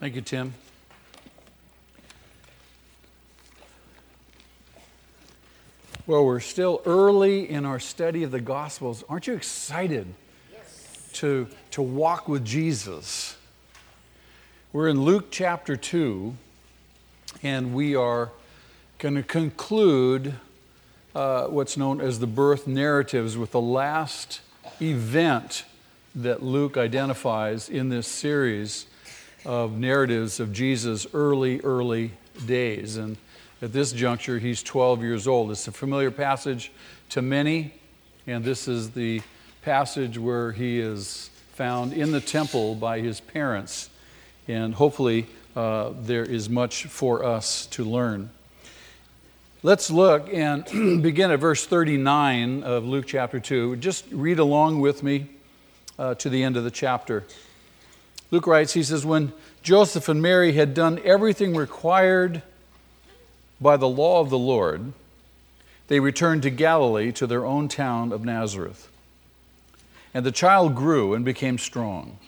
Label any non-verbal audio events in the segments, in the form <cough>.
Thank you, Tim. Well, we're still early in our study of the Gospels. Aren't you excited yes. to, to walk with Jesus? We're in Luke chapter 2, and we are going to conclude uh, what's known as the birth narratives with the last event that Luke identifies in this series of narratives of Jesus' early, early days. And at this juncture, he's 12 years old. It's a familiar passage to many, and this is the passage where he is found in the temple by his parents. And hopefully, uh, there is much for us to learn. Let's look and <clears throat> begin at verse 39 of Luke chapter 2. Just read along with me uh, to the end of the chapter. Luke writes, he says, When Joseph and Mary had done everything required by the law of the Lord, they returned to Galilee to their own town of Nazareth. And the child grew and became strong.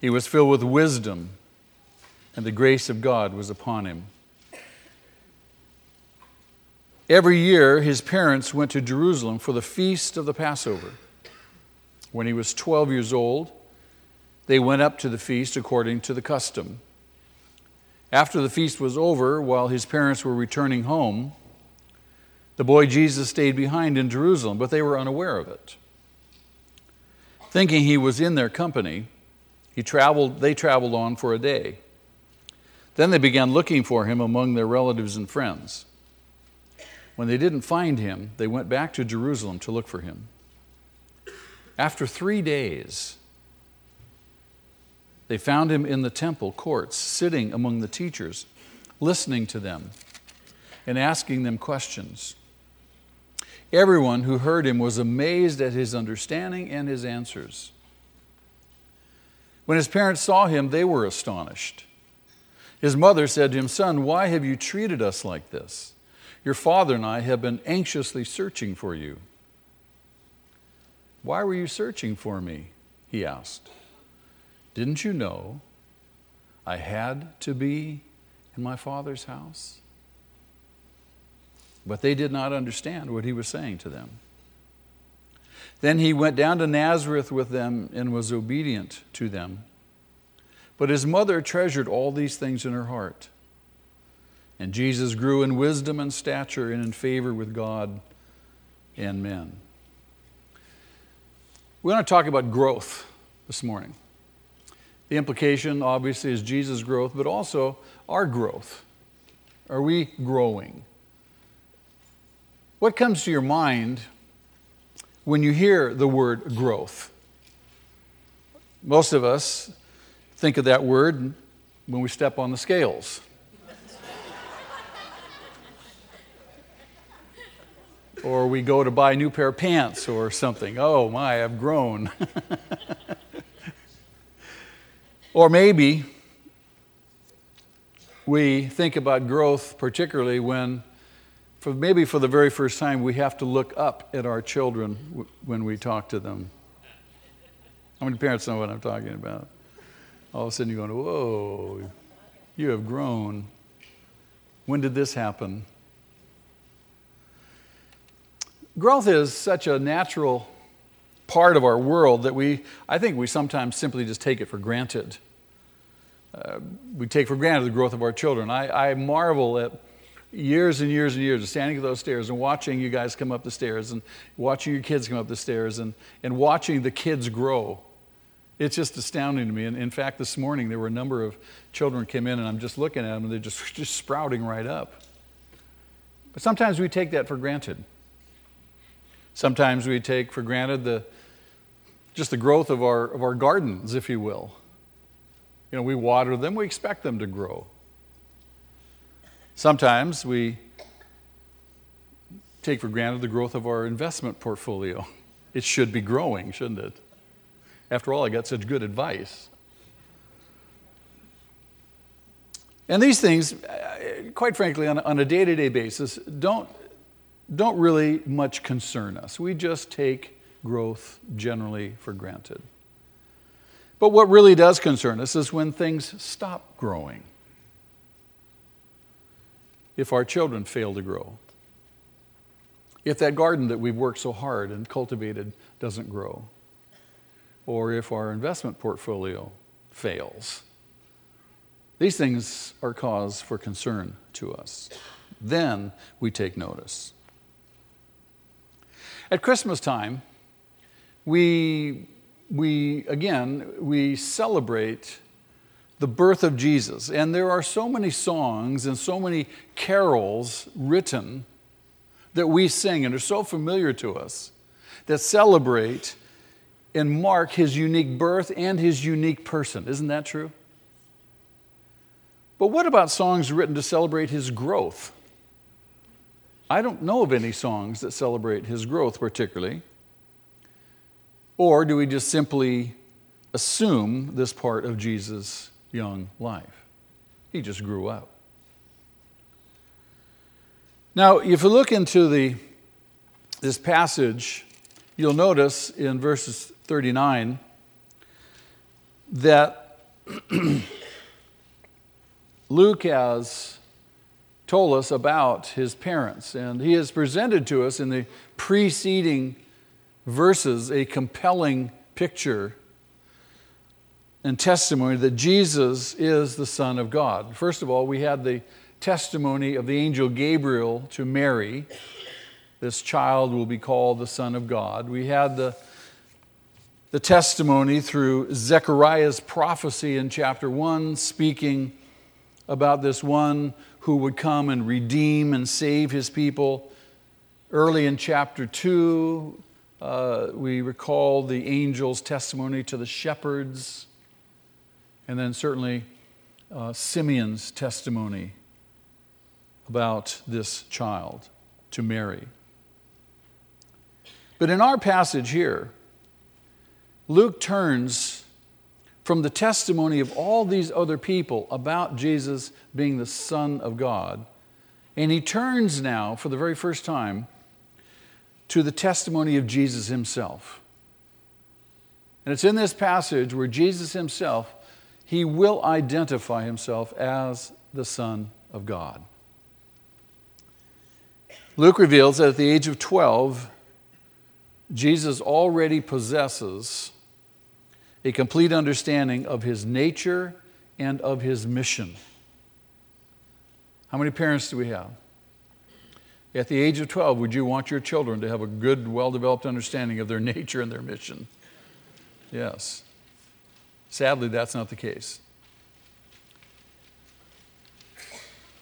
He was filled with wisdom, and the grace of God was upon him. Every year, his parents went to Jerusalem for the feast of the Passover. When he was 12 years old, they went up to the feast according to the custom. After the feast was over, while his parents were returning home, the boy Jesus stayed behind in Jerusalem, but they were unaware of it. Thinking he was in their company, he traveled, they traveled on for a day. Then they began looking for him among their relatives and friends. When they didn't find him, they went back to Jerusalem to look for him. After three days, they found him in the temple courts, sitting among the teachers, listening to them and asking them questions. Everyone who heard him was amazed at his understanding and his answers. When his parents saw him, they were astonished. His mother said to him, Son, why have you treated us like this? Your father and I have been anxiously searching for you. Why were you searching for me? He asked. Didn't you know I had to be in my Father's house? But they did not understand what he was saying to them. Then he went down to Nazareth with them and was obedient to them. But his mother treasured all these things in her heart. And Jesus grew in wisdom and stature and in favor with God and men. We want to talk about growth this morning. The implication, obviously, is Jesus' growth, but also our growth. Are we growing? What comes to your mind when you hear the word growth? Most of us think of that word when we step on the scales. or we go to buy a new pair of pants or something. Oh my, I've grown. <laughs> Or maybe we think about growth, particularly when, for maybe for the very first time, we have to look up at our children when we talk to them. How many parents know what I'm talking about? All of a sudden you're going, whoa, you have grown. When did this happen? Growth is such a natural part of our world that we, I think we sometimes simply just take it for granted we take for granted the growth of our children. I, I marvel at years and years and years of standing at those stairs and watching you guys come up the stairs and watching your kids come up the stairs and, and watching the kids grow. It's just astounding to me. And in fact, this morning there were a number of children came in and I'm just looking at them and they're just, <laughs> just sprouting right up. But sometimes we take that for granted. Sometimes we take for granted the, just the growth of our, of our gardens, if you will. You know, we water them, we expect them to grow. Sometimes we take for granted the growth of our investment portfolio. It should be growing, shouldn't it? After all, I got such good advice. And these things, quite frankly, on a day to day basis, don't, don't really much concern us. We just take growth generally for granted. But what really does concern us is when things stop growing. If our children fail to grow. If that garden that we've worked so hard and cultivated doesn't grow. Or if our investment portfolio fails. These things are cause for concern to us. Then we take notice. At Christmas time, we, we again, we celebrate the birth of Jesus. And there are so many songs and so many carols written that we sing and are so familiar to us that celebrate and mark his unique birth and his unique person. Isn't that true? But what about songs written to celebrate his growth? I don't know of any songs that celebrate his growth particularly. Or do we just simply assume this part of Jesus' young life? He just grew up. Now, if you look into the, this passage, you'll notice in verses 39 that <clears throat> Luke has told us about his parents, and he has presented to us in the preceding verses a compelling picture and testimony that Jesus is the Son of God. First of all, we had the testimony of the angel Gabriel to Mary. This child will be called the Son of God. We had the, the testimony through Zechariah's prophecy in chapter 1, speaking about this one who would come and redeem and save his people. Early in chapter 2, uh, we recall the angel's testimony to the shepherds, and then certainly uh, Simeon's testimony about this child to Mary. But in our passage here, Luke turns from the testimony of all these other people about Jesus being the Son of God. And he turns now, for the very first time, to the testimony of Jesus himself. And it's in this passage where Jesus himself, he will identify himself as the Son of God. Luke reveals that at the age of 12, Jesus already possesses a complete understanding of his nature and of his mission. How many parents do we have? At the age of 12, would you want your children to have a good, well developed understanding of their <laughs> nature and their mission? Yes. Sadly, that's not the case.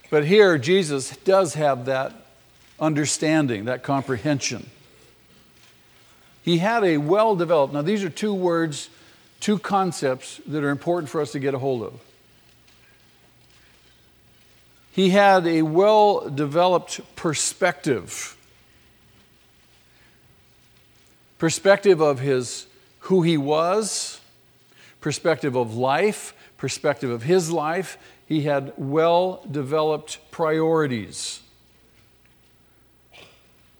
But here, Jesus does have that understanding, that comprehension. He had a well developed, now these are two words two concepts that are important for us to get a hold of. He had a well developed perspective perspective of his who he was, perspective of life, perspective of his life. He had well developed priorities.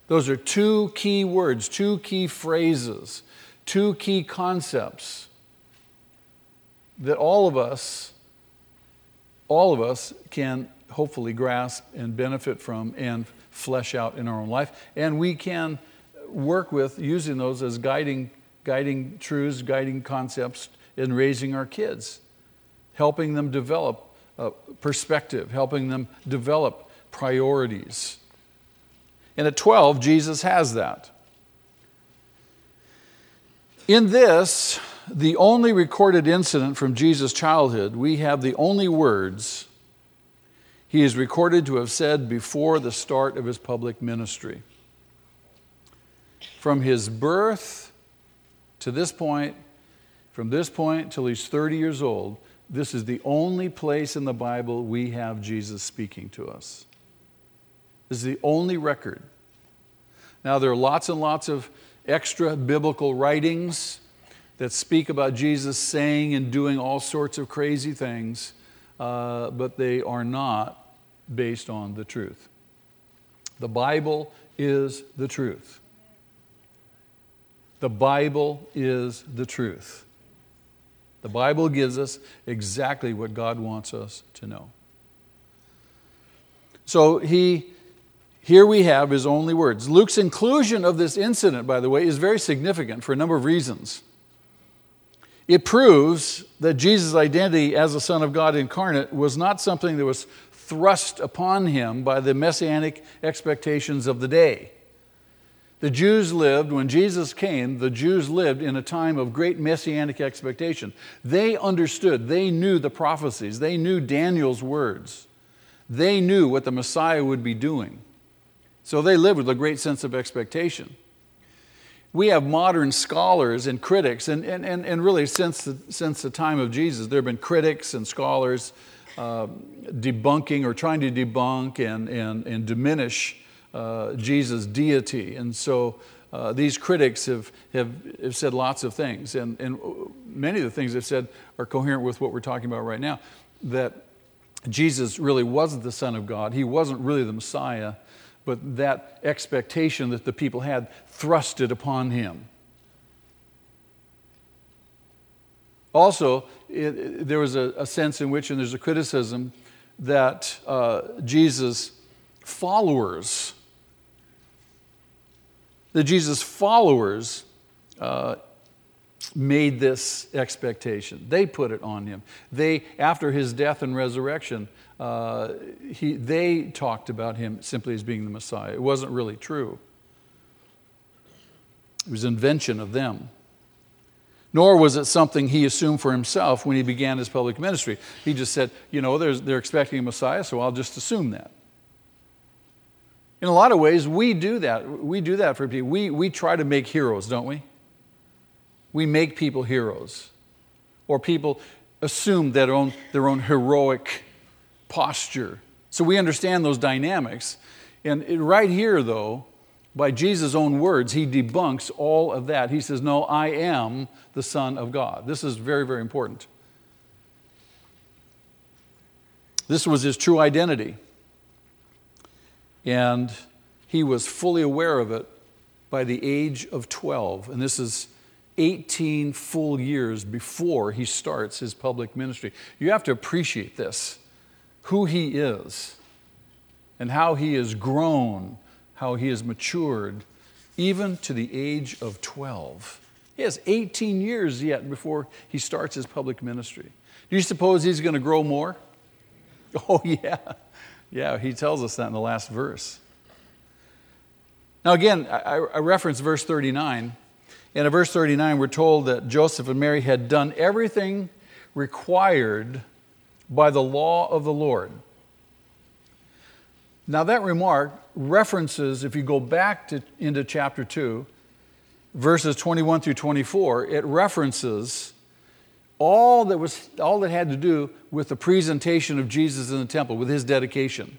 Those are two key words, two key phrases, two key concepts that all of us, all of us can hopefully grasp and benefit from and flesh out in our own life. And we can work with using those as guiding, guiding truths, guiding concepts in raising our kids, helping them develop uh, perspective, helping them develop priorities. And at 12, Jesus has that. In this, the only recorded incident from Jesus' childhood, we have the only words he is recorded to have said before the start of his public ministry. From his birth to this point, from this point till he's 30 years old, this is the only place in the Bible we have Jesus speaking to us. This is the only record. Now, there are lots and lots of extra biblical writings that speak about Jesus saying and doing all sorts of crazy things, uh, but they are not based on the truth. The Bible is the truth. The Bible is the truth. The Bible gives us exactly what God wants us to know. So he here we have his only words. Luke's inclusion of this incident, by the way, is very significant for a number of reasons. It proves that Jesus' identity as the Son of God incarnate was not something that was thrust upon him by the messianic expectations of the day. The Jews lived, when Jesus came, the Jews lived in a time of great messianic expectation. They understood, they knew the prophecies, they knew Daniel's words, they knew what the Messiah would be doing. So they lived with a great sense of expectation. We have modern scholars and critics, and, and, and, and really since the, since the time of Jesus, there have been critics and scholars uh, debunking or trying to debunk and, and, and diminish uh, Jesus' deity. And so uh, these critics have, have, have said lots of things, and, and many of the things they've said are coherent with what we're talking about right now. That Jesus really wasn't the Son of God, he wasn't really the Messiah but that expectation that the people had thrusted upon him. Also, it, there was a, a, sense in which, and there's a criticism, that uh, Jesus' followers, that Jesus' followers uh, made this expectation. They put it on him. They, after his death and resurrection, uh, he, they talked about him simply as being the Messiah. It wasn't really true, it was invention of them. Nor was it something he assumed for himself when he began his public ministry. He just said, you know, they're expecting a Messiah, so I'll just assume that. In a lot of ways, we do that. We do that for people. We, we try to make heroes, don't we? We make people heroes. Or people assume their own, their own heroic posture. So we understand those dynamics. And right here, though, by Jesus' own words, he debunks all of that. He says, No, I am the Son of God. This is very, very important. This was his true identity. And he was fully aware of it by the age of 12. And this is 18 full years before he starts his public ministry. You have to appreciate this who he is and how he has grown, how he has matured, even to the age of 12. He has 18 years yet before he starts his public ministry. Do you suppose he's going to grow more? <laughs> Oh, yeah. Yeah, he tells us that in the last verse. Now, again, I, I reference verse 39. And in verse 39, we're told that Joseph and Mary had done everything required by the law of the Lord. Now, that remark references, if you go back to, into chapter 2, verses 21 through 24, it references all that, was, all that had to do with the presentation of Jesus in the temple, with his dedication.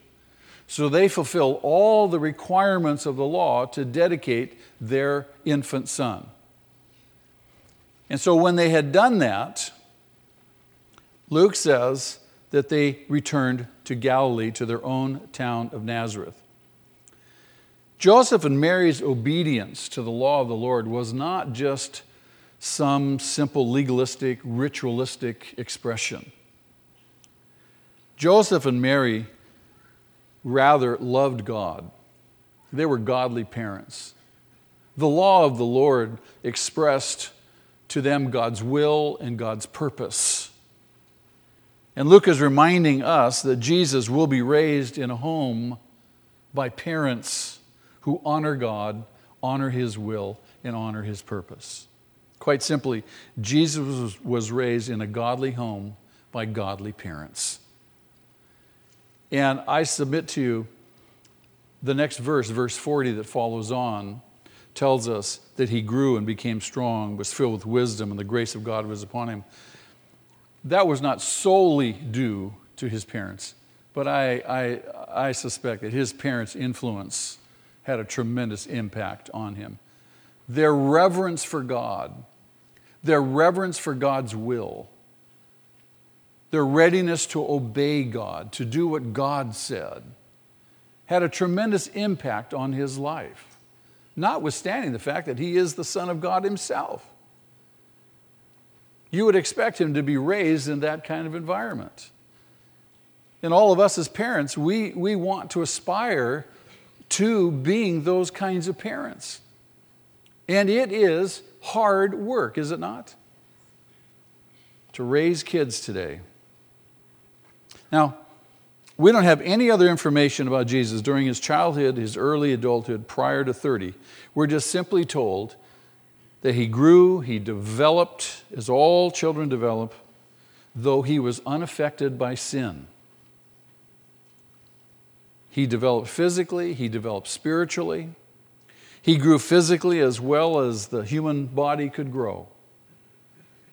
So they fulfill all the requirements of the law to dedicate their infant son. And so when they had done that, Luke says that they returned to Galilee, to their own town of Nazareth. Joseph and Mary's obedience to the law of the Lord was not just some simple legalistic, ritualistic expression. Joseph and Mary rather loved God. They were godly parents. The law of the Lord expressed to them God's will and God's purpose. And Luke is reminding us that Jesus will be raised in a home by parents who honor God, honor His will, and honor His purpose. Quite simply, Jesus was raised in a godly home by godly parents. And I submit to you the next verse, verse 40 that follows on, tells us that he grew and became strong, was filled with wisdom, and the grace of God was upon him that was not solely due to his parents, but I, I, I suspect that his parents' influence had a tremendous impact on him. Their reverence for God, their reverence for God's will, their readiness to obey God, to do what God said, had a tremendous impact on his life, notwithstanding the fact that he is the Son of God himself. You would expect him to be raised in that kind of environment. And all of us as parents, we, we want to aspire to being those kinds of parents. And it is hard work, is it not? To raise kids today. Now, we don't have any other information about Jesus during his childhood, his early adulthood, prior to 30. We're just simply told that he grew, he developed, as all children develop, though he was unaffected by sin. He developed physically, he developed spiritually. He grew physically as well as the human body could grow.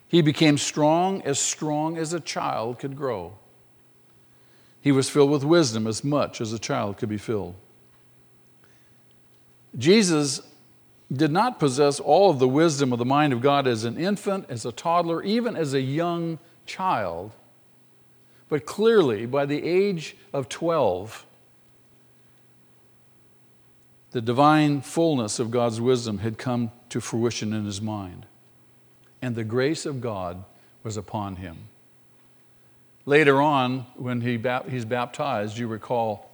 He became strong, as strong as a child could grow. He was filled with wisdom as much as a child could be filled. Jesus did not possess all of the wisdom of the mind of God as an infant, as a toddler, even as a young child. But clearly, by the age of 12, the divine fullness of God's wisdom had come to fruition in his mind, and the grace of God was upon him. Later on, when he, he's baptized, you recall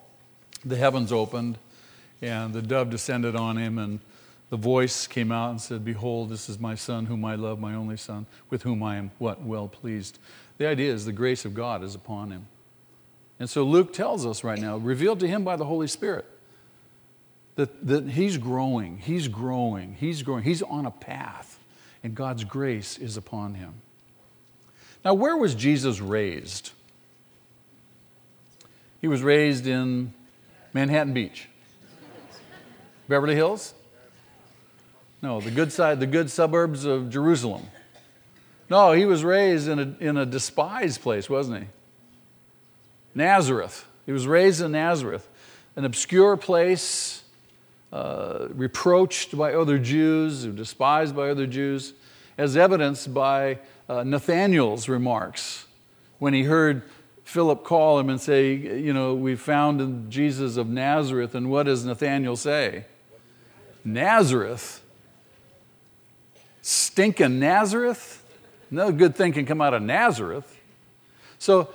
the heavens opened and the dove descended on him, and the voice came out and said, Behold, this is my son, whom I love, my only son, with whom I am what? Well pleased. The idea is the grace of God is upon him. And so Luke tells us right now, revealed to him by the Holy Spirit, that, that he's growing, he's growing, he's growing, he's on a path, and God's grace is upon him. Now, where was Jesus raised? He was raised in Manhattan Beach. Beverly Hills? No, the good side, the good suburbs of Jerusalem. No, he was raised in a, in a despised place, wasn't he? Nazareth. He was raised in Nazareth, an obscure place, uh, reproached by other Jews, despised by other Jews, as evidenced by uh, Nathanael's remarks when he heard Philip call him and say, You know, we found Jesus of Nazareth. And what does Nathanael say? Nazareth? Stinking Nazareth? No good thing can come out of Nazareth. So,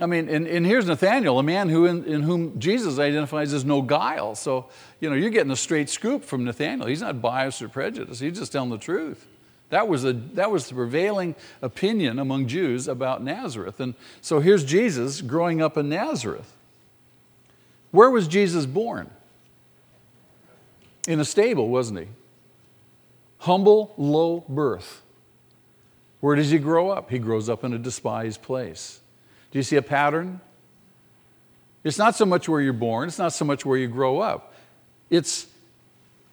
I mean, and, and here's Nathanael, a man who in, in, whom Jesus identifies as no guile. So, you know, you're getting a straight scoop from Nathanael. He's not biased or prejudiced, he's just telling the truth. That was, a, that was the prevailing opinion among Jews about Nazareth. And so here's Jesus growing up in Nazareth. Where was Jesus born? In a stable, wasn't he? Humble, low birth. Where does he grow up? He grows up in a despised place. Do you see a pattern? It's not so much where you're born, it's not so much where you grow up. It's,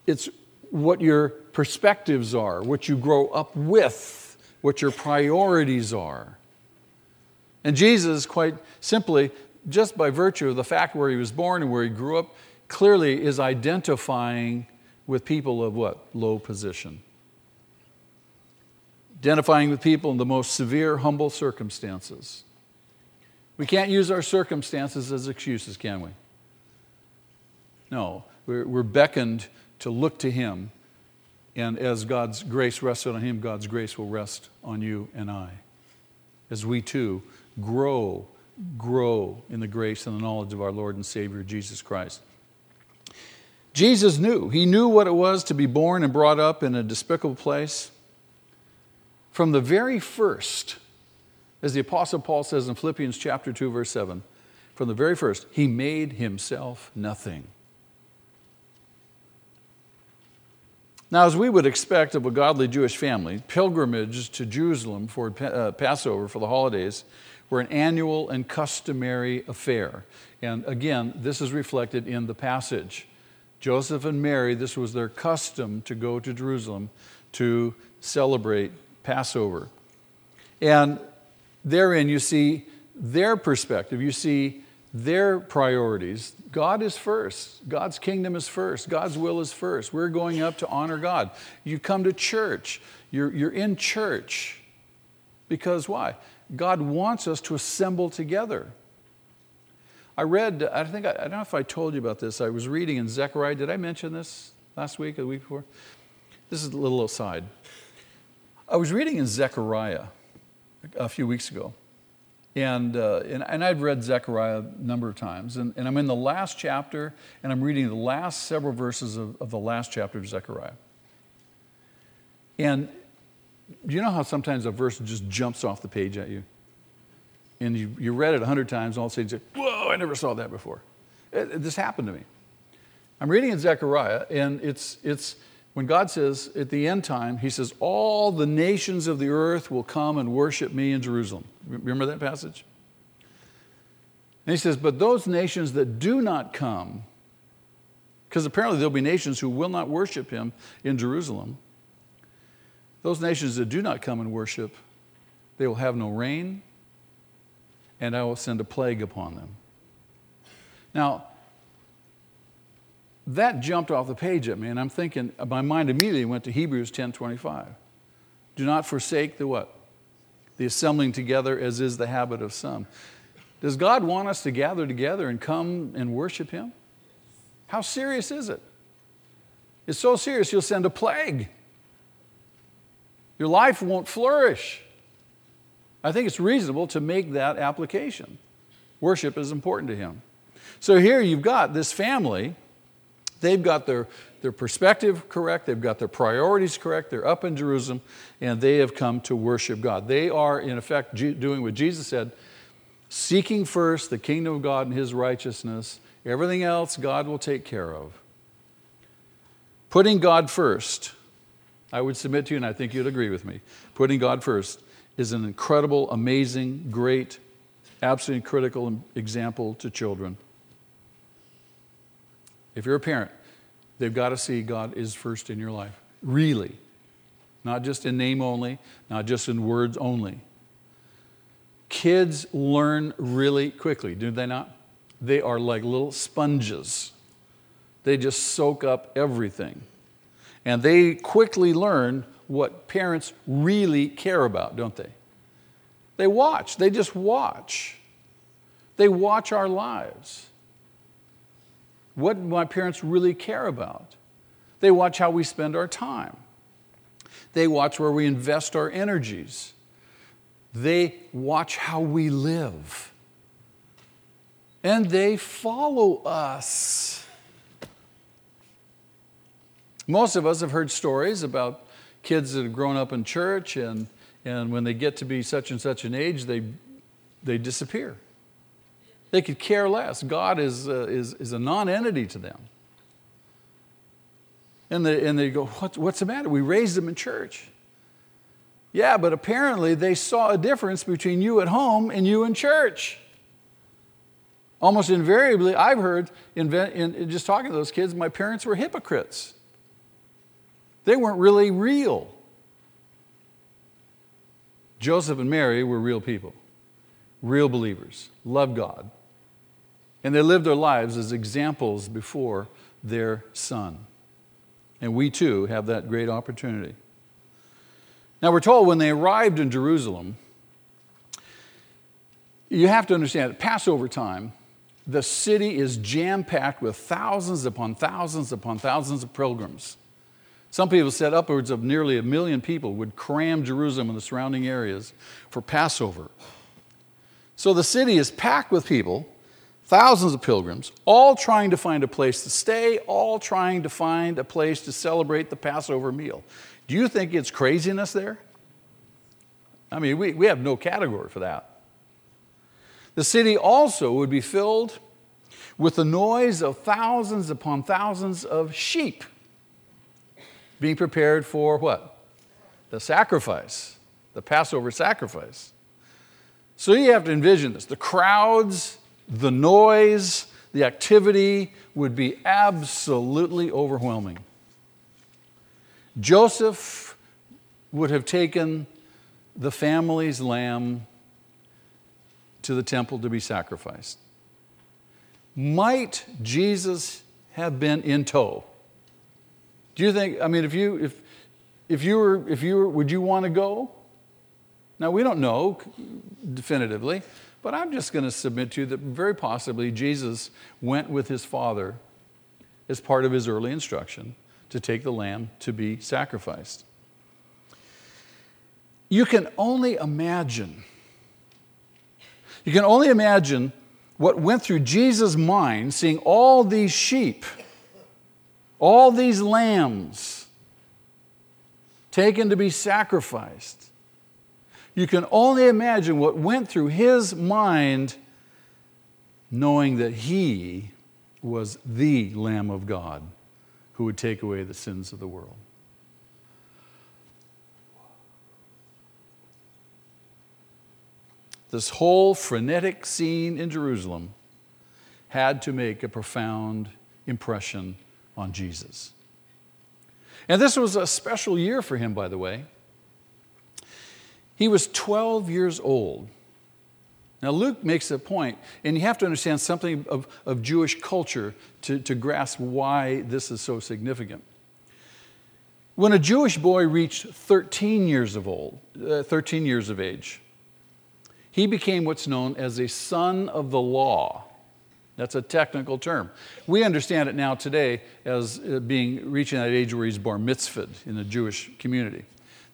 it's what your perspectives are, what you grow up with, what your priorities are. And Jesus, quite simply, just by virtue of the fact where he was born and where he grew up, clearly is identifying with people of what? Low position. Identifying with people in the most severe, humble circumstances. We can't use our circumstances as excuses, can we? No, we're, we're beckoned to look to Him. And as God's grace rested on Him, God's grace will rest on you and I. As we too grow, grow in the grace and the knowledge of our Lord and Savior, Jesus Christ. Jesus knew. He knew what it was to be born and brought up in a despicable place. From the very first, as the Apostle Paul says in Philippians chapter 2, verse 7, from the very first, he made himself nothing. Now, as we would expect of a godly Jewish family, pilgrimages to Jerusalem for uh, Passover for the holidays were an annual and customary affair. And again, this is reflected in the passage. Joseph and Mary, this was their custom to go to Jerusalem to celebrate Passover. And therein you see their perspective. You see their priorities. God is first. God's kingdom is first. God's will is first. We're going up to honor God. You come to church, you're, you're in church. Because why? God wants us to assemble together. I read, I think, I, don't know if I told you about this. I was reading in Zechariah. Did I mention this last week or the week before? This is a little aside. I was reading in Zechariah a few weeks ago. And, uh, and, and, I've read Zechariah a number of times. And, and, I'm in the last chapter, and I'm reading the last several verses of, of the last chapter of Zechariah. And do you know how sometimes a verse just jumps off the page at you? And you, you read it a hundred times, and all of a sudden you say, Whoa, I never saw that before. It, it, this happened to me. I'm reading in Zechariah, and it's, it's when God says at the end time, He says, All the nations of the earth will come and worship me in Jerusalem. Remember that passage? And He says, But those nations that do not come, because apparently there'll be nations who will not worship Him in Jerusalem, those nations that do not come and worship, they will have no rain, and I will send a plague upon them. Now, that jumped off the page at me, and I'm thinking, my mind immediately went to Hebrews 10 25. Do not forsake the what? The assembling together as is the habit of some. Does God want us to gather together and come and worship Him? How serious is it? It's so serious, you'll send a plague. Your life won't flourish. I think it's reasonable to make that application. Worship is important to Him. So here you've got this family. They've got their, their perspective correct, they've got their priorities correct, they're up in Jerusalem, and they have come to worship God. They are, in effect, doing what Jesus said seeking first the kingdom of God and His righteousness. Everything else God will take care of. Putting God first, I would submit to you, and I think you'd agree with me, putting God first is an incredible, amazing, great, absolutely critical example to children. If you're a parent, they've got to see God is first in your life. Really. Not just in name only, not just in words only. Kids learn really quickly, do they not? They are like little sponges. They just soak up everything. And they quickly learn what parents really care about, don't they? They watch, they just watch. They watch our lives what my parents really care about. They watch how we spend our time. They watch where we invest our energies. They watch how we live. And they follow us. Most of us have heard stories about kids that have grown up in church, and, and when they get to be such and such an age, they, they disappear. They could care less. God is, uh, is, is a non entity to them. And they, and they go, what, What's the matter? We raised them in church. Yeah, but apparently they saw a difference between you at home and you in church. Almost invariably, I've heard in, in, just talking to those kids, my parents were hypocrites. They weren't really real. Joseph and Mary were real people, real believers, loved God. And they lived their lives as examples before their son. And we too have that great opportunity. Now, we're told when they arrived in Jerusalem, you have to understand at Passover time, the city is jam packed with thousands upon thousands upon thousands of pilgrims. Some people said upwards of nearly a million people would cram Jerusalem and the surrounding areas for Passover. So the city is packed with people thousands of pilgrims, all trying to find a place to stay, all trying to find a place to celebrate the Passover meal. Do you think it's craziness there? I mean, we, we have no category for that. The city also would be filled with the noise of thousands upon thousands of sheep being prepared for what? The sacrifice, the Passover sacrifice. So you have to envision this the crowds the noise, the activity would be absolutely overwhelming. Joseph would have taken the family's lamb to the temple to be sacrificed. Might Jesus have been in tow? Do you think, I mean, if you, if, if you were, if you were, would you want to go? Now, we don't know definitively, but I'm just going to submit to you that very possibly Jesus went with his father as part of his early instruction to take the lamb to be sacrificed. You can only imagine. You can only imagine what went through Jesus' mind seeing all these sheep, all these lambs taken to be sacrificed. You can only imagine what went through his mind knowing that he was the Lamb of God who would take away the sins of the world. This whole frenetic scene in Jerusalem had to make a profound impression on Jesus. And this was a special year for him, by the way. He was 12 years old. Now, Luke makes a point, and you have to understand something of, of Jewish culture to, to grasp why this is so significant. When a Jewish boy reached 13 years of old, uh, 13 years of age, he became what's known as a son of the law. That's a technical term. We understand it now today as uh, being reaching that age where he's bar mitzvahed in the Jewish community.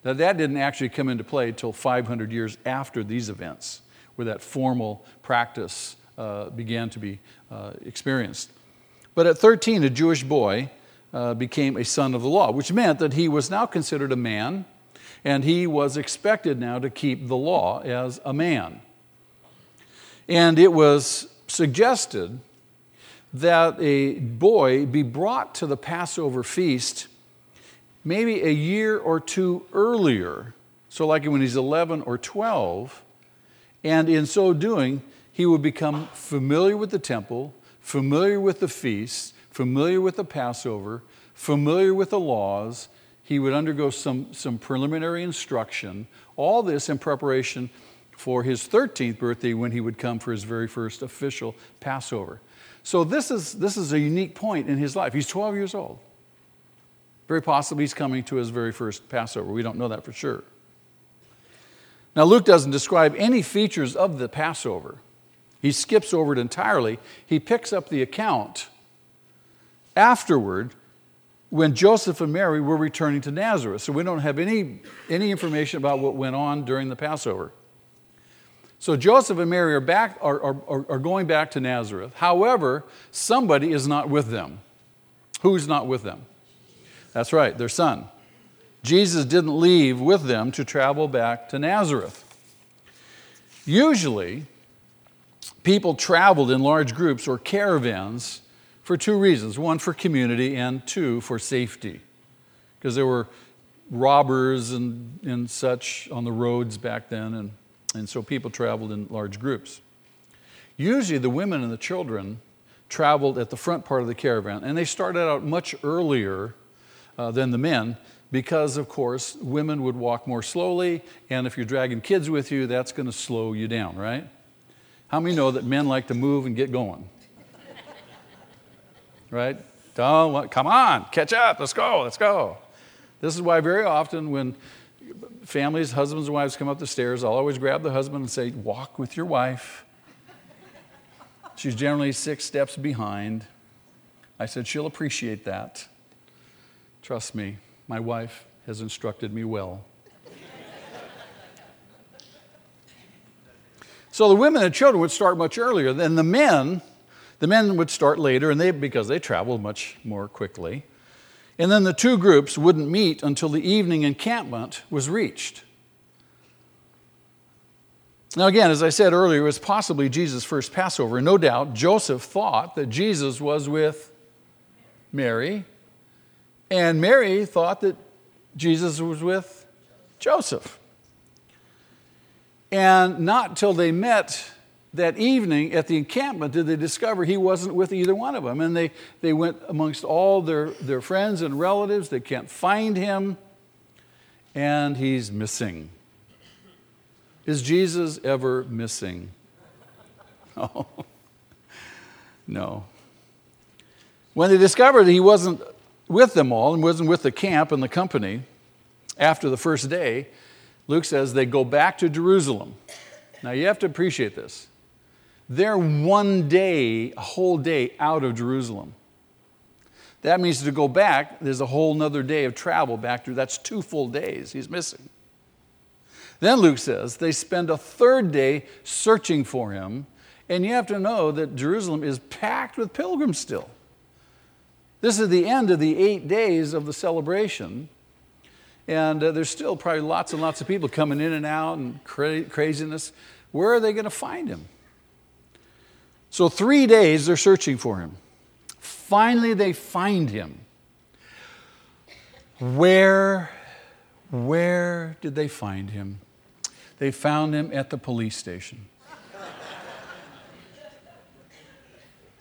Now, that didn't actually come into play until 500 years after these events, where that formal practice uh, began to be uh, experienced. But at 13, a Jewish boy uh, became a son of the law, which meant that he was now considered a man and he was expected now to keep the law as a man. And it was suggested that a boy be brought to the Passover feast maybe a year or two earlier, so like when he's 11 or 12, and in so doing, he would become familiar with the temple, familiar with the feasts, familiar with the Passover, familiar with the laws, he would undergo some, some preliminary instruction, all this in preparation for his 13th birthday when he would come for his very first official Passover. So, this is, this is a unique point in his life. He's 12 years old. Very possibly he's coming to his very first Passover. We don't know that for sure. Now, Luke doesn't describe any features of the Passover. He skips over it entirely. He picks up the account afterward when Joseph and Mary were returning to Nazareth. So we don't have any, any information about what went on during the Passover. So Joseph and Mary are, back, are, are, are going back to Nazareth. However, somebody is not with them. Who's not with them? That's right, their son. Jesus didn't leave with them to travel back to Nazareth. Usually, people traveled in large groups or caravans for two reasons one, for community, and two, for safety. Because there were robbers and, and such on the roads back then, and, and so people traveled in large groups. Usually, the women and the children traveled at the front part of the caravan, and they started out much earlier uh, than the men because, of course, women would walk more slowly, and if you're dragging kids with you, that's going to slow you down, right? How many know that men like to move and get going? <laughs> right? Don't, come on, catch up, let's go, let's go. This is why very often when families, husbands and wives come up the stairs, I'll always grab the husband and say, Walk with your wife. She's generally six steps behind. I said, She'll appreciate that. Trust me, my wife has instructed me well. so the women and children would start much earlier. than the men the men would start later, and they, because they traveled much more quickly. And then the two groups wouldn't meet until the evening encampment was reached. Now, again, as I said earlier, it was possibly Jesus' first Passover. No doubt Joseph thought that Jesus was with Mary, and Mary thought that Jesus was with Joseph. And not till they met that evening at the encampment did they discover he wasn't with either one of them. And they, they went amongst all their, their friends and relatives. They can't find him, and he's missing. Is Jesus ever missing? <laughs> Oh, no. When they discovered he wasn't with them all and wasn't with the camp and the company after the first day, Luke says they go back to Jerusalem. Now you have to appreciate this. They're one day, a whole day out of Jerusalem. That means to go back, there's a whole nother day of travel back to, that's two full days he's missing. Then Luke says they spend a third day searching for him. And you have to know that Jerusalem is packed with pilgrims still. This is the end of the eight days of the celebration. And uh, there's still probably lots and lots of people coming in and out and cra- craziness. Where are they going to find him? So, three days they're searching for him. Finally, they find him. Where, where did they find him? They found him at the police station.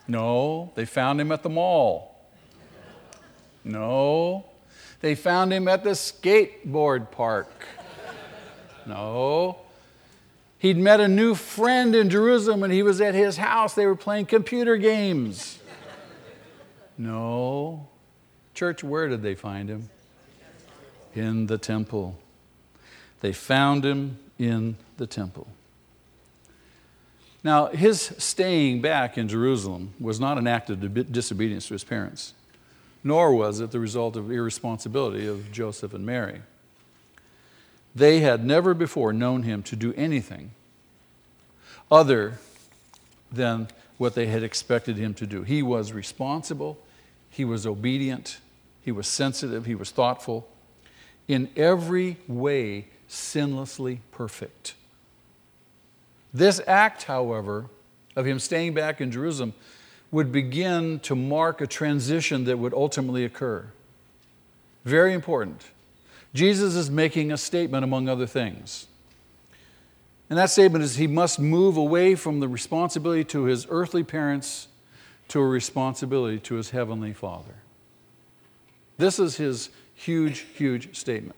No, they found him at the mall. No, they found him at the skateboard park. No. He'd met a new friend in Jerusalem and he was at his house. They were playing computer games. No. Church, where did they find him? In the temple. They found him in the temple. Now, his staying back in Jerusalem was not an act of disobedience to his parents nor was it the result of irresponsibility of Joseph and Mary. They had never before known him to do anything other than what they had expected him to do. He was responsible, he was obedient, he was sensitive, he was thoughtful, in every way sinlessly perfect. This act, however, of him staying back in Jerusalem would begin to mark a transition that would ultimately occur. Very important. Jesus is making a statement, among other things. And that statement is he must move away from the responsibility to his earthly parents to a responsibility to his heavenly Father. This is his huge, huge statement.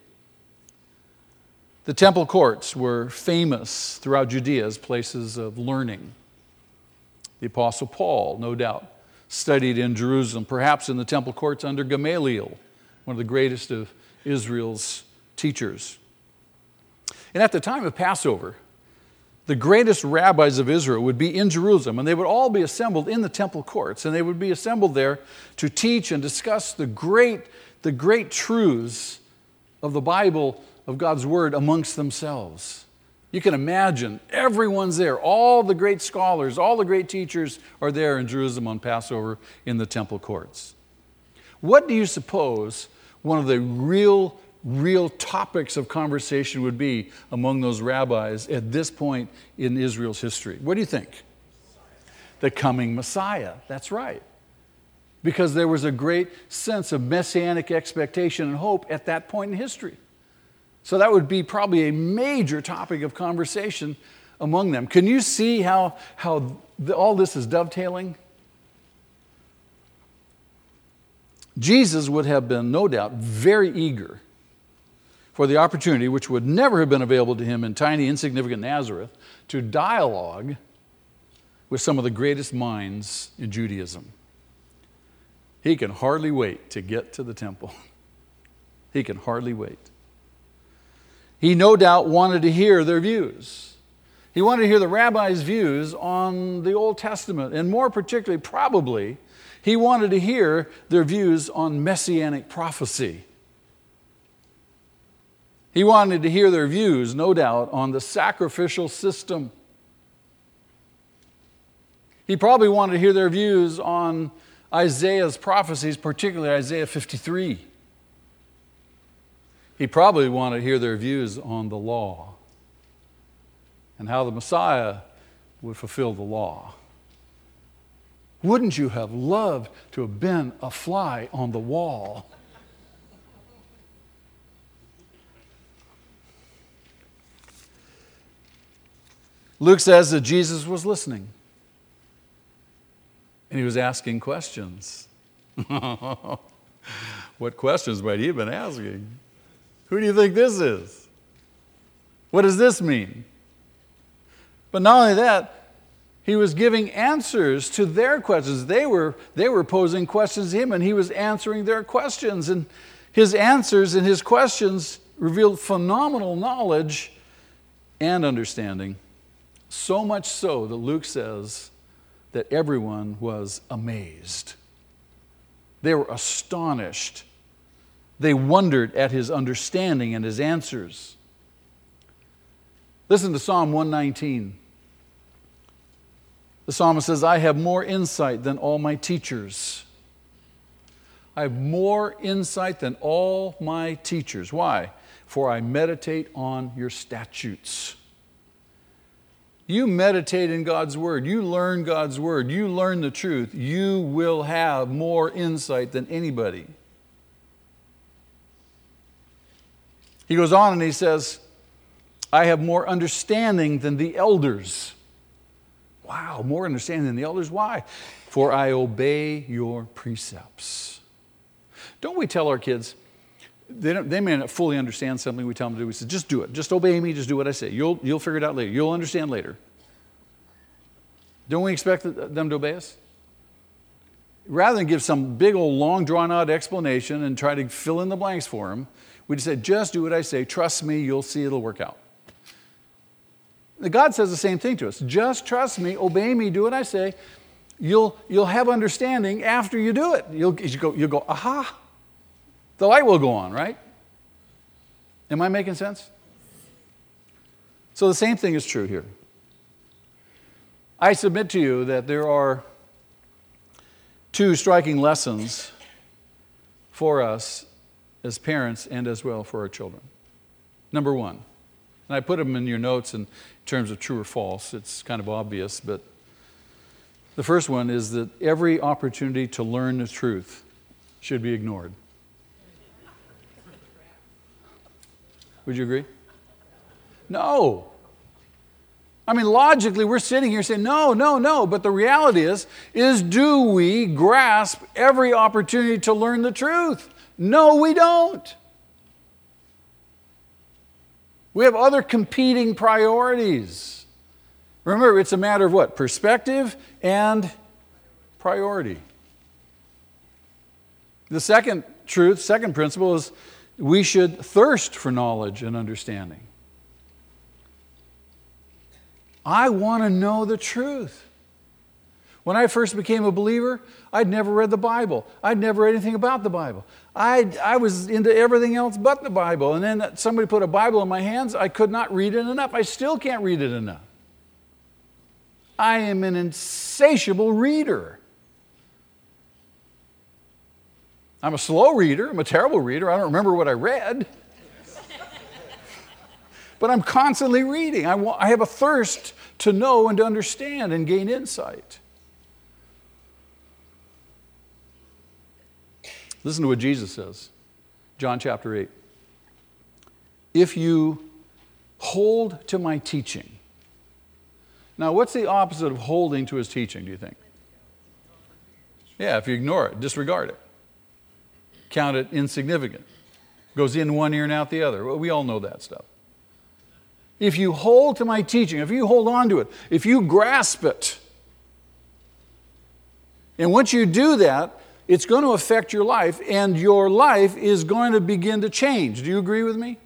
The temple courts were famous throughout Judea as places of learning. The Apostle Paul, no doubt, studied in Jerusalem, perhaps in the temple courts under Gamaliel, one of the greatest of Israel's teachers. And at the time of Passover, the greatest rabbis of Israel would be in Jerusalem, and they would all be assembled in the temple courts, and they would be assembled there to teach and discuss the great, the great truths of the Bible, of God's Word amongst themselves. You can imagine everyone's there. All the great scholars, all the great teachers are there in Jerusalem on Passover in the temple courts. What do you suppose one of the real, real topics of conversation would be among those rabbis at this point in Israel's history? What do you think? The coming Messiah. That's right. Because there was a great sense of messianic expectation and hope at that point in history. So that would be probably a major topic of conversation among them. Can you see how, how the, all this is dovetailing? Jesus would have been, no doubt, very eager for the opportunity, which would never have been available to him in tiny, insignificant Nazareth, to dialogue with some of the greatest minds in Judaism. He can hardly wait to get to the temple. <laughs> He can hardly wait. He no doubt wanted to hear their views. He wanted to hear the rabbi's views on the Old Testament, and more particularly, probably, he wanted to hear their views on messianic prophecy. He wanted to hear their views, no doubt, on the sacrificial system. He probably wanted to hear their views on Isaiah's prophecies, particularly Isaiah 53. He probably wanted to hear their views on the law and how the Messiah would fulfill the law. Wouldn't you have loved to have been a fly on the wall? Luke says that Jesus was listening and he was asking questions. <laughs> what questions might he have been asking? Who do you think this is? What does this mean? But not only that, he was giving answers to their questions. They were, they were posing questions to him, and he was answering their questions. And his answers and his questions revealed phenomenal knowledge and understanding. So much so that Luke says that everyone was amazed. They were astonished they wondered at his understanding and his answers. Listen to Psalm 119. The psalmist says, I have more insight than all my teachers. I have more insight than all my teachers. Why? For I meditate on your statutes. You meditate in God's Word, you learn God's Word, you learn the truth, you will have more insight than anybody. He goes on and he says, I have more understanding than the elders. Wow, more understanding than the elders. Why? For I obey your precepts. Don't we tell our kids, they, they may not fully understand something we tell them to do. We say, just do it. Just obey me. Just do what I say. You'll, you'll figure it out later. You'll understand later. Don't we expect them to obey us? Rather than give some big old long drawn out explanation and try to fill in the blanks for them, we just say, just do what I say. Trust me. You'll see it'll work out. God says the same thing to us. Just trust me, obey me, do what I say. You'll, you'll have understanding after you do it. You'll, you go, you'll go, aha. The light will go on, right? Am I making sense? So the same thing is true here. I submit to you that there are two striking lessons for us as parents and as well for our children. Number one, and I put them in your notes in terms of true or false. It's kind of obvious, but the first one is that every opportunity to learn the truth should be ignored. Would you agree? No. I mean, logically, we're sitting here saying, no, no, no. But the reality is, is do we grasp every opportunity to learn the truth? No, we don't. We have other competing priorities. Remember, it's a matter of what? Perspective and priority. The second truth, second principle is we should thirst for knowledge and understanding. I want to know the truth. When I first became a believer, I'd never read the Bible. I'd never read anything about the Bible. I, I was into everything else but the Bible. And then somebody put a Bible in my hands. I could not read it enough. I still can't read it enough. I am an insatiable reader. I'm a slow reader. I'm a terrible reader. I don't remember what I read. <laughs> but I'm constantly reading. I, want, I have a thirst to know and to understand and gain insight. Listen to what Jesus says John chapter 8. If you hold to my teaching. Now, what's the opposite of holding to his teaching, do you think? Yeah, if you ignore it, disregard it, count it insignificant, goes in one ear and out the other. Well, we all know that stuff. If you hold to my teaching, if you hold on to it, if you grasp it, and once you do that, it's going to affect your life, and your life is going to begin to change. Do you agree with me?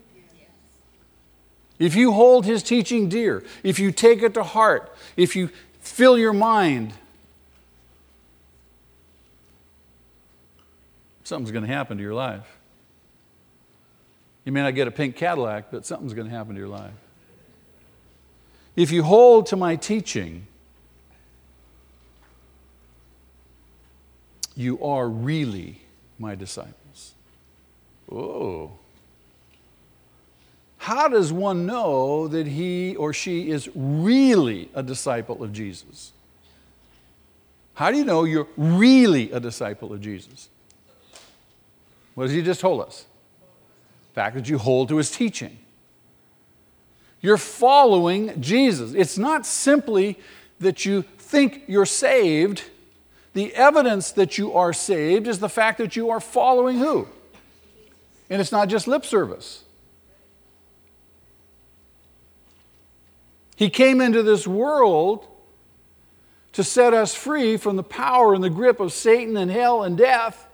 If you hold his teaching dear, if you take it to heart, if you fill your mind, something's going to happen to your life. You may not get a pink Cadillac, but something's going to happen to your life. If you hold to my teaching, You are really my disciples. Oh. How does one know that he or she is really a disciple of Jesus? How do you know you're really a disciple of Jesus? What has he just told us? The fact that you hold to his teaching. You're following Jesus. It's not simply that you think you're saved the evidence that you are saved is the fact that you are following who? And it's not just lip service. He came into this world to set us free from the power and the grip of Satan and hell and death.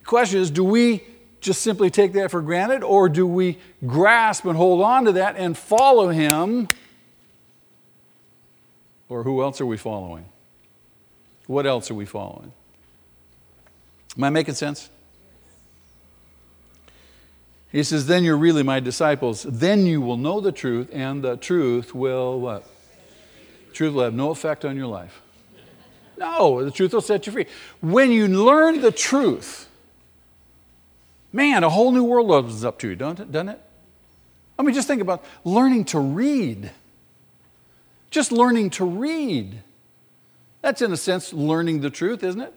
The question is do we just simply take that for granted, or do we grasp and hold on to that and follow him? Or who else are we following? What else are we following? Am I making sense? He says, Then you're really my disciples. Then you will know the truth, and the truth will what? Truth will have no effect on your life. No, the truth will set you free. When you learn the truth, man, a whole new world opens up to you, don't it, doesn't it? I mean, just think about learning to read. Just learning to read. That's, in a sense, learning the truth, isn't it?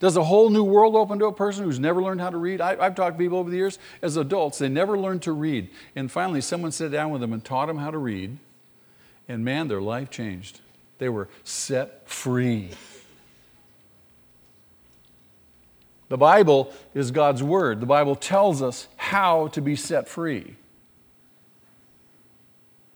Does a whole new world open to a person who's never learned how to read? I, have talked to people over the years, as adults, they never learned to read. And finally, someone sat down with them and taught them how to read, and man, their life changed. They were set free. The Bible is God's Word. The Bible tells us how to be set free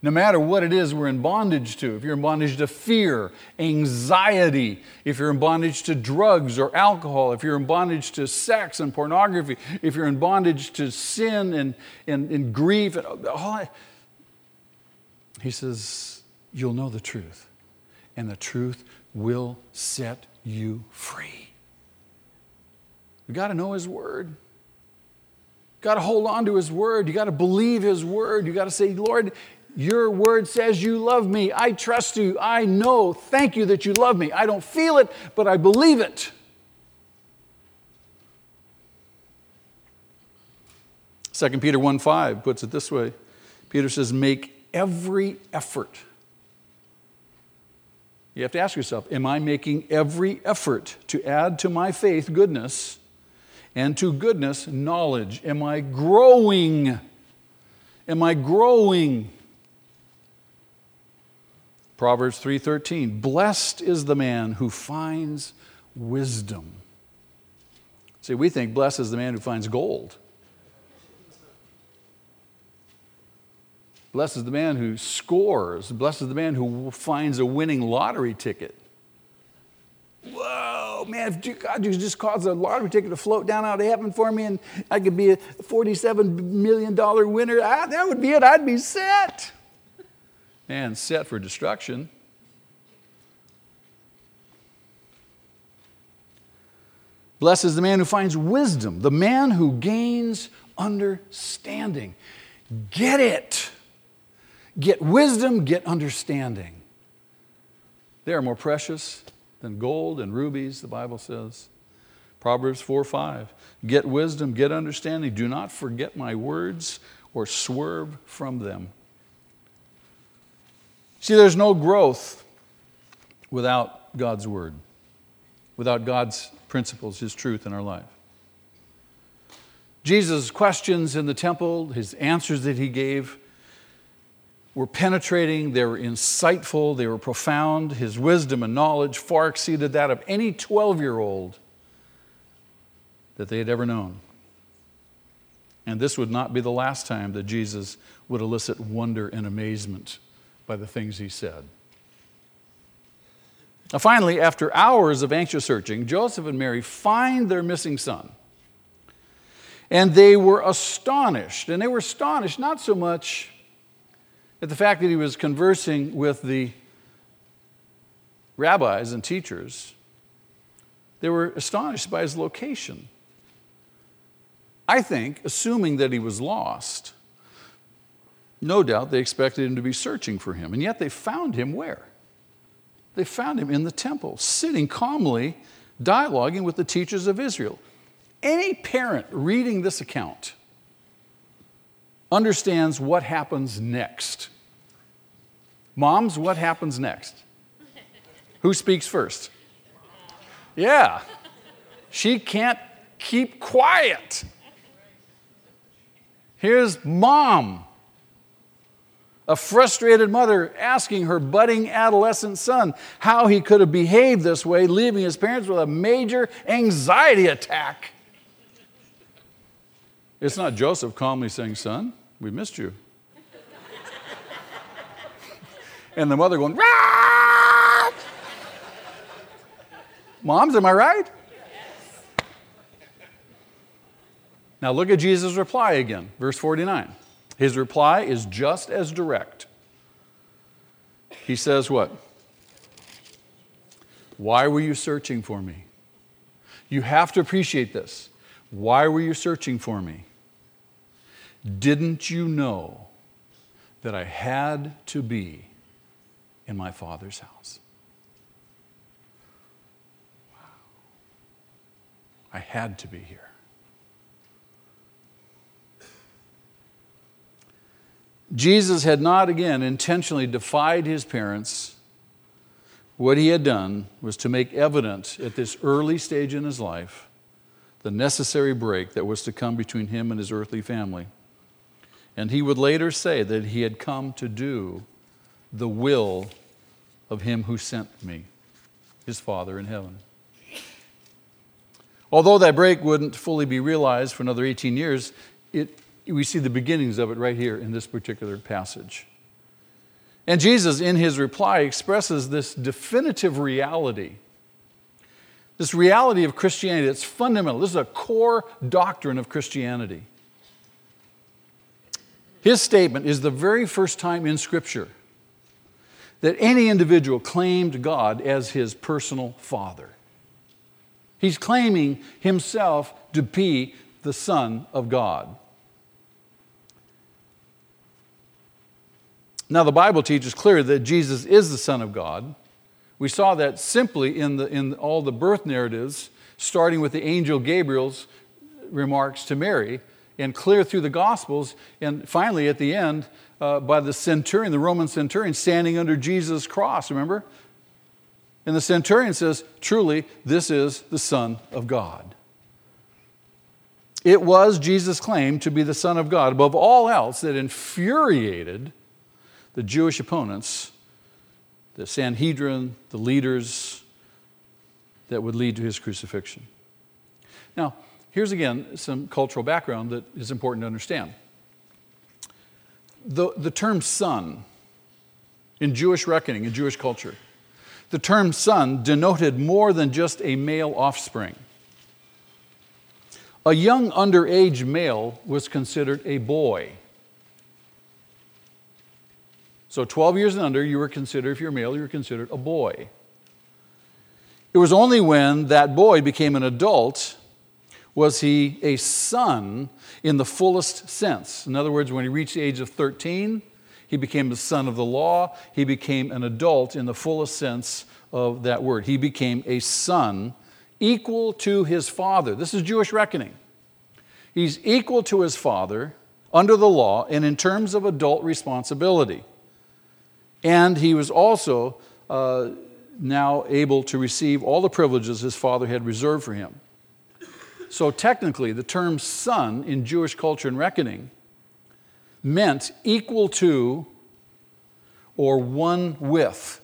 no matter what it is we're in bondage to. If you're in bondage to fear, anxiety, if you're in bondage to drugs or alcohol, if you're in bondage to sex and pornography, if you're in bondage to sin and, and, and grief, and all that, he says, You'll know the truth, and the truth will set you free. We got to know His Word. Got to hold on to His Word. You got to believe His Word. You got to say, Lord, your word says you love me. I trust you. I know. Thank you that you love me. I don't feel it, but I believe it. Second Peter 1 5 puts it this way Peter says, Make every effort. You have to ask yourself, Am I making every effort to add to my faith goodness and to goodness knowledge? Am I growing? Am I growing? Proverbs 3:13 Blessed is the man who finds wisdom. See, we think blessed is the man who finds gold. Blessed is the man who scores. Blessed is the man who finds a winning lottery ticket. Whoa, man, if God just caused a lottery ticket to float down out of heaven for me and I could be a $47 million winner, that would be it. I'd be set and set for destruction. Blessed is the man who finds wisdom, the man who gains understanding. Get it. Get wisdom, get understanding. They are more precious than gold and rubies, the Bible says. Proverbs 4 5. Get wisdom, get understanding. Do not forget my words or swerve from them. See, there's no growth without God's Word, without God's principles, His truth in our life. Jesus' questions in the temple, his answers that he gave, were penetrating, they were insightful, they were profound. His wisdom and knowledge far exceeded that of any 12 year old that they had ever known. And this would not be the last time that Jesus would elicit wonder and amazement by the things he said. Now, finally, after hours of anxious searching, Joseph and Mary find their missing son. And they were astonished. And they were astonished not so much at the fact that he was conversing with the rabbis and teachers, they were astonished by his location. I think, assuming that he was lost, no doubt they expected him to be searching for him, and yet they found him where? They found him in the temple, sitting calmly, dialoguing with the teachers of Israel. Any parent reading this account understands what happens next. Moms, what happens next? Who speaks first? Yeah. She can't keep quiet. Here's mom a frustrated mother asking her budding adolescent son how he could have behaved this way, leaving his parents with a major anxiety attack. It's not Joseph calmly saying, Son, we missed you. <laughs> and the mother going, Rah! Moms, am I right? Yes. Now look at Jesus' reply again, verse 49. His reply is just as direct. He says, What? Why were you searching for me? You have to appreciate this. Why were you searching for me? Didn't you know that I had to be in my Father's house? Wow. I had to be here. Jesus had not again intentionally defied his parents. What he had done was to make evident at this early stage in his life the necessary break that was to come between him and his earthly family. And he would later say that he had come to do the will of him who sent me, his Father in heaven. Although that break wouldn't fully be realized for another 18 years, it we see the beginnings of it right here in this particular passage. And Jesus, in his reply, expresses this definitive reality. This reality of Christianity that's fundamental. This is a core doctrine of Christianity. His statement is the very first time in Scripture that any individual claimed God as his personal father. He's claiming himself to be the Son of God. Now, the Bible teaches clearly that Jesus is the Son of God. We saw that simply in, the, in all the birth narratives, starting with the angel Gabriel's remarks to Mary, and clear through the Gospels, and finally at the end, uh, by the centurion, the Roman centurion, standing under Jesus' cross, remember? And the centurion says, Truly, this is the Son of God. It was Jesus' claim to be the Son of God above all else that infuriated the Jewish opponents, the Sanhedrin, the leaders that would lead to his crucifixion. Now, here's again some cultural background that is important to understand. The, the term son in Jewish reckoning, in Jewish culture, the term son denoted more than just a male offspring. A young underage male was considered a boy. So 12 years and under, you were considered, if you're male, you were considered a boy. It was only when that boy became an adult was he a son in the fullest sense. In other words, when he reached the age of 13, he became the son of the law. He became an adult in the fullest sense of that word. He became a son equal to his father. This is Jewish reckoning. He's equal to his father under the law and in terms of adult responsibility. And he was also uh, now able to receive all the privileges his father had reserved for him. So, technically, the term son in Jewish culture and reckoning meant equal to or one with.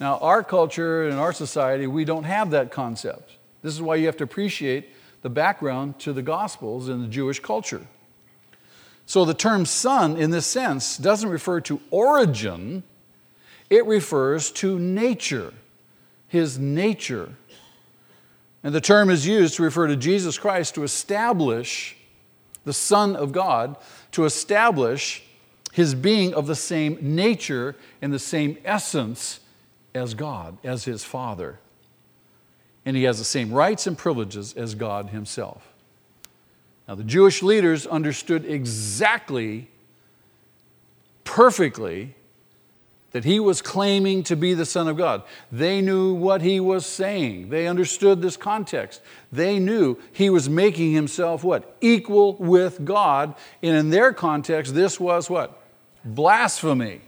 Now, our culture and our society, we don't have that concept. This is why you have to appreciate the background to the Gospels in the Jewish culture. So the term son, in this sense, doesn't refer to origin, it refers to nature, his nature. And the term is used to refer to Jesus Christ to establish the Son of God, to establish his being of the same nature and the same essence as God, as his Father. And he has the same rights and privileges as God himself. Now, the Jewish leaders understood exactly, perfectly, that he was claiming to be the Son of God. They knew what he was saying. They understood this context. They knew he was making himself what? Equal with God. And in their context, this was what? Blasphemy.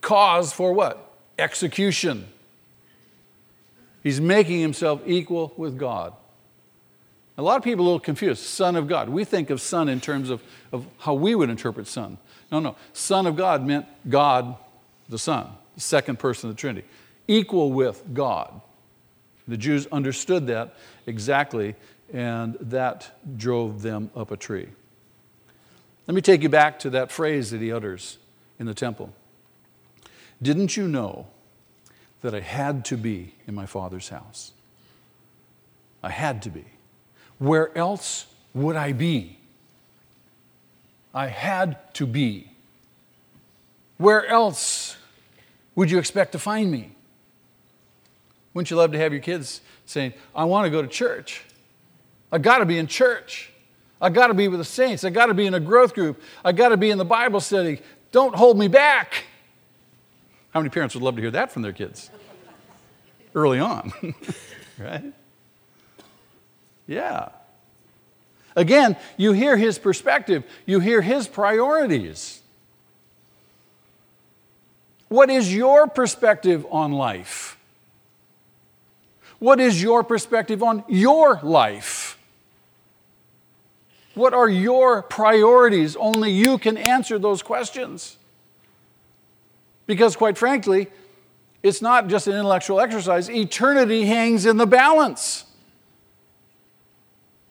Cause for what? Execution. He's making himself equal with God. A lot of people are a little confused. Son of God. We think of son in terms of, of how we would interpret son. No, no. Son of God meant God the Son, the second person of the Trinity, equal with God. The Jews understood that exactly, and that drove them up a tree. Let me take you back to that phrase that he utters in the temple. Didn't you know that I had to be in my Father's house? I had to be. Where else would I be? I had to be. Where else would you expect to find me? Wouldn't you love to have your kids saying, I want to go to church? I got to be in church. I got to be with the saints. I got to be in a growth group. I got to be in the Bible study. Don't hold me back. How many parents would love to hear that from their kids early on? <laughs> right? Yeah. Again, you hear his perspective, you hear his priorities. What is your perspective on life? What is your perspective on your life? What are your priorities? Only you can answer those questions. Because, quite frankly, it's not just an intellectual exercise, eternity hangs in the balance.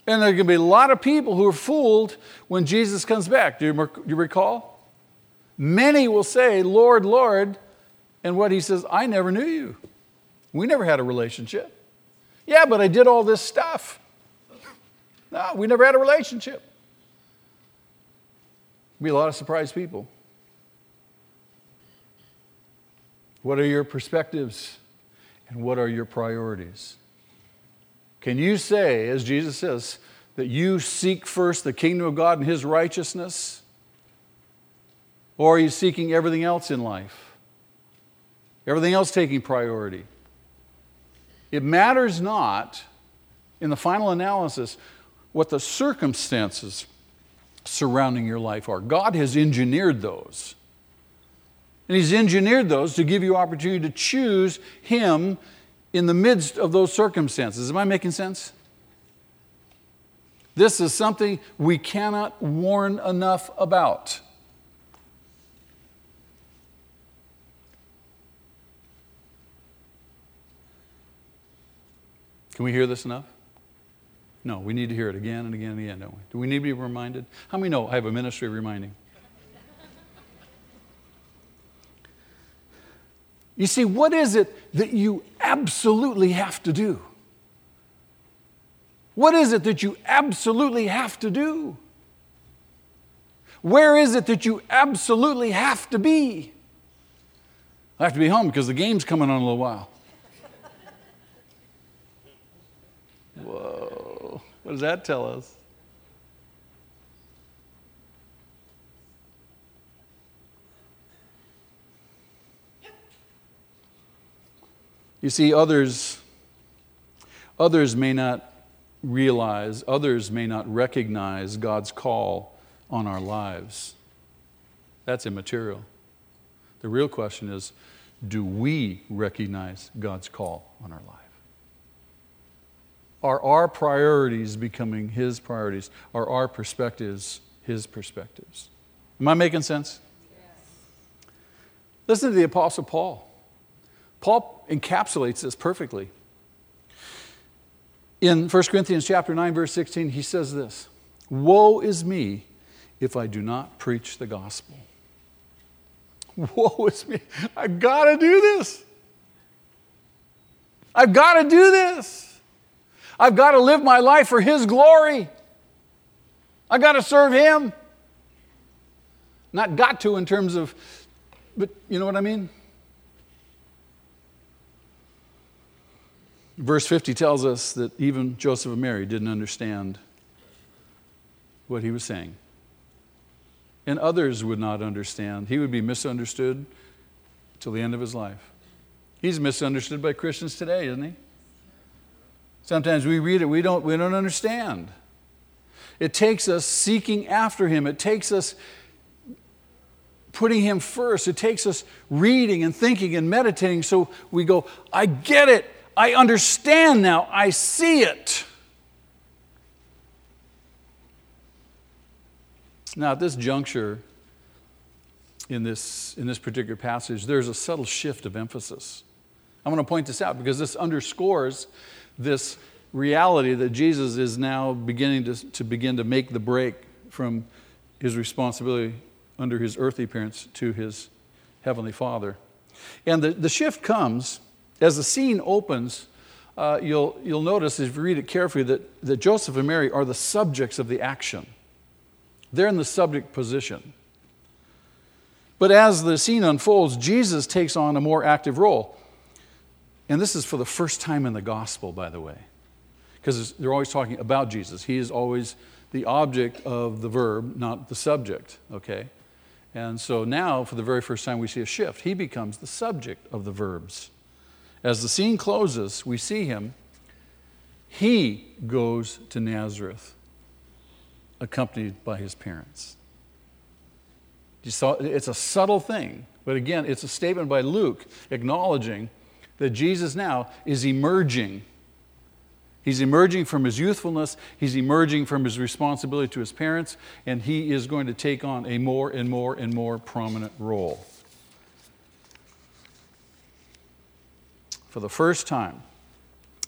And there are going to be a lot of people who are fooled when Jesus comes back. Do you, you recall? Many will say, Lord, Lord. And what he says, I never knew you. We never had a relationship. Yeah, but I did all this stuff. No, we never had a relationship. Be a lot of surprised people. What are your perspectives and what are your priorities? Can you say, as Jesus says, that you seek first the kingdom of God and his righteousness? Or are you seeking everything else in life? Everything else taking priority? It matters not, in the final analysis, what the circumstances surrounding your life are. God has engineered those. And He's engineered those to give you opportunity to choose Him in the midst of those circumstances. Am I making sense? This is something we cannot warn enough about. Can we hear this enough? No, we need to hear it again and again and again, don't we? Do we need to be reminded? How many know I have a ministry of reminding? You see, what is it that you absolutely have to do? What is it that you absolutely have to do? Where is it that you absolutely have to be? I have to be home because the game's coming on in a little while. Whoa, what does that tell us? You see, others, others may not realize, others may not recognize God's call on our lives. That's immaterial. The real question is do we recognize God's call on our life? Are our priorities becoming His priorities? Are our perspectives His perspectives? Am I making sense? Yes. Listen to the Apostle Paul. Paul encapsulates this perfectly. In 1 Corinthians chapter 9 verse 16 he says this, "Woe is me if I do not preach the gospel." Woe is me. I've got to do this. I've got to do this. I've got to live my life for His glory. I've got to serve Him. Not got to in terms of, but you know what I mean? Verse 50 tells us that even Joseph and Mary didn't understand what he was saying. And others would not understand. He would be misunderstood till the end of his life. He's misunderstood by Christians today, isn't he? Sometimes we read it, we don't, we don't understand. It takes us seeking after him, it takes us putting him first, it takes us reading and thinking and meditating so we go, I get it. I understand now. I see it. Now, at this juncture in this, in this particular passage, there's a subtle shift of emphasis. I want to point this out because this underscores this reality that Jesus is now beginning to, to begin to make the break from his responsibility under his earthly parents to his heavenly Father. And the, the shift comes as the scene opens, uh, you'll, you'll notice if you read it carefully that, that Joseph and Mary are the subjects of the action. They're in the subject position. But as the scene unfolds, Jesus takes on a more active role. And this is for the first time in the gospel, by the way, because they're always talking about Jesus. He is always the object of the verb, not the subject, okay? And so now, for the very first time, we see a shift. He becomes the subject of the verbs. As the scene closes, we see him. He goes to Nazareth, accompanied by his parents. You saw, it's a subtle thing, but again, it's a statement by Luke acknowledging that Jesus now is emerging He's emerging from his youthfulness, he's emerging from his responsibility to his parents, and he is going to take on a more and more and more prominent role. For the first time,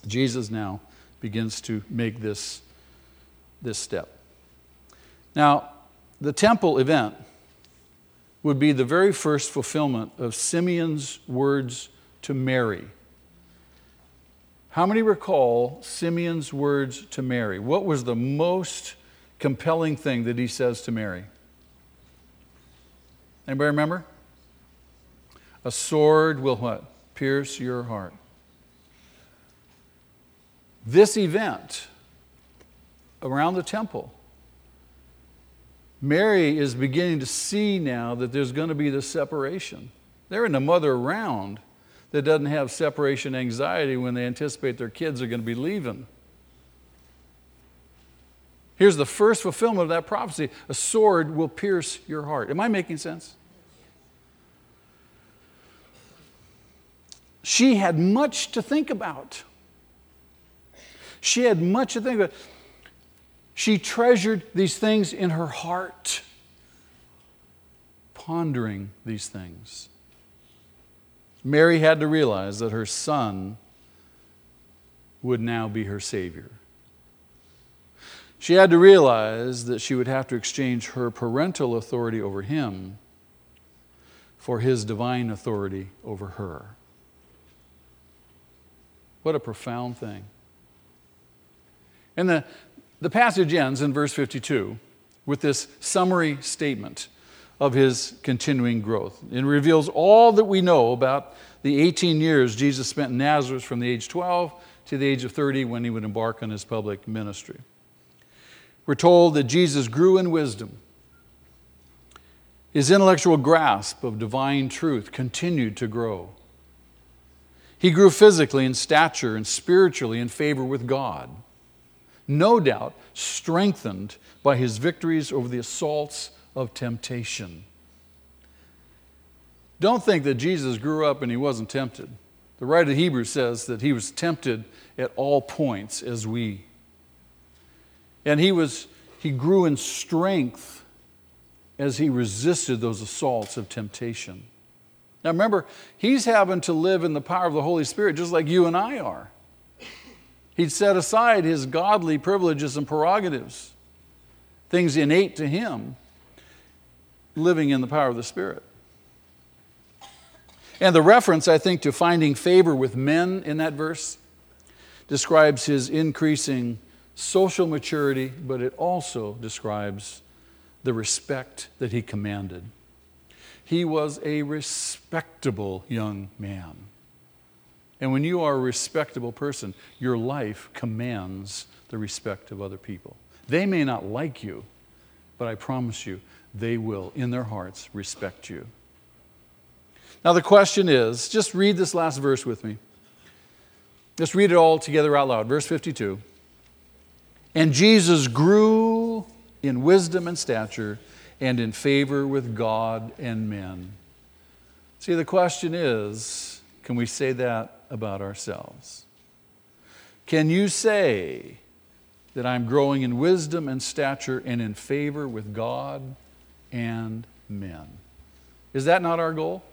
Jesus now begins to make this, this step. Now, the temple event would be the very first fulfillment of Simeon's words to Mary how many recall Simeon's words to Mary? What was the most compelling thing that he says to Mary? Anybody remember? A sword will what? Pierce your heart. This event around the temple, Mary is beginning to see now that there's going to be this separation. There isn't a mother around that doesn't have separation anxiety when they anticipate their kids are going to be leaving. Here's the first fulfillment of that prophecy a sword will pierce your heart. Am I making sense? She had much to think about. She had much to think about. She treasured these things in her heart, pondering these things. Mary had to realize that her son would now be her Savior. She had to realize that she would have to exchange her parental authority over him for his divine authority over her. What a profound thing. And the, the passage ends in verse 52 with this summary statement of his continuing growth. It reveals all that we know about the 18 years Jesus spent in Nazareth from the age 12 to the age of 30 when he would embark on his public ministry. We're told that Jesus grew in wisdom. His intellectual grasp of divine truth continued to grow. He grew physically in stature and spiritually in favor with God. No doubt strengthened by his victories over the assaults of temptation. Don't think that Jesus grew up and he wasn't tempted. The writer of Hebrews says that he was tempted at all points as we. And he was he grew in strength as he resisted those assaults of temptation. Now remember, he's having to live in the power of the Holy Spirit just like you and I are. He'd set aside his godly privileges and prerogatives, things innate to him, living in the power of the Spirit. And the reference, I think, to finding favor with men in that verse describes his increasing social maturity, but it also describes the respect that he commanded. He was a respectable young man. And when you are a respectable person, your life commands the respect of other people. They may not like you, but I promise you, they will, in their hearts, respect you. Now, the question is just read this last verse with me. Just read it all together out loud. Verse 52. And Jesus grew in wisdom and stature and in favor with God and men. See, the question is can we say that about ourselves? Can you say that I'm growing in wisdom and stature and in favor with God and men? Is that not our goal?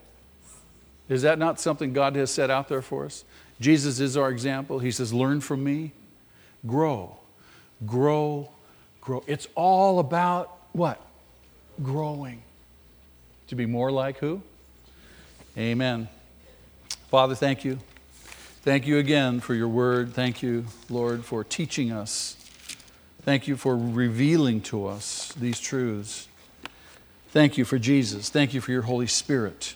Is that not something God has set out there for us? Jesus is our example. He says, Learn from me, grow, grow, grow. It's all about what? Growing. To be more like who? Amen. Father, thank you. Thank you again for your word. Thank you, Lord, for teaching us. Thank you for revealing to us these truths. Thank you for Jesus. Thank you for your Holy Spirit.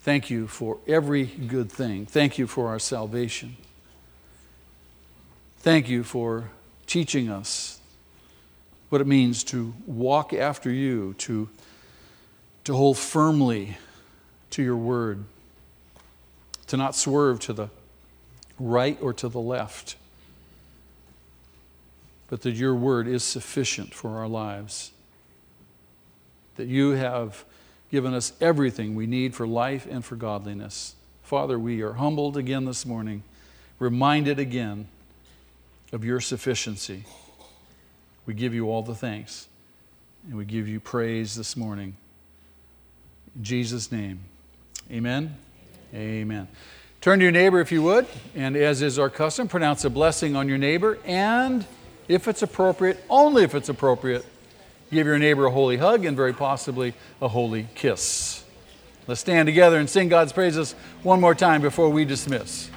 Thank you for every good thing. Thank you for our salvation. Thank you for teaching us what it means to walk after you, to, to hold firmly to your word, to not swerve to the right or to the left, but that your word is sufficient for our lives, that you have given us everything we need for life and for godliness. Father, we are humbled again this morning, reminded again of your sufficiency. We give you all the thanks and we give you praise this morning. In Jesus' name, amen. Amen. Turn to your neighbor if you would, and as is our custom, pronounce a blessing on your neighbor, and if it's appropriate, only if it's appropriate, give your neighbor a holy hug and very possibly a holy kiss. Let's stand together and sing God's praises one more time before we dismiss.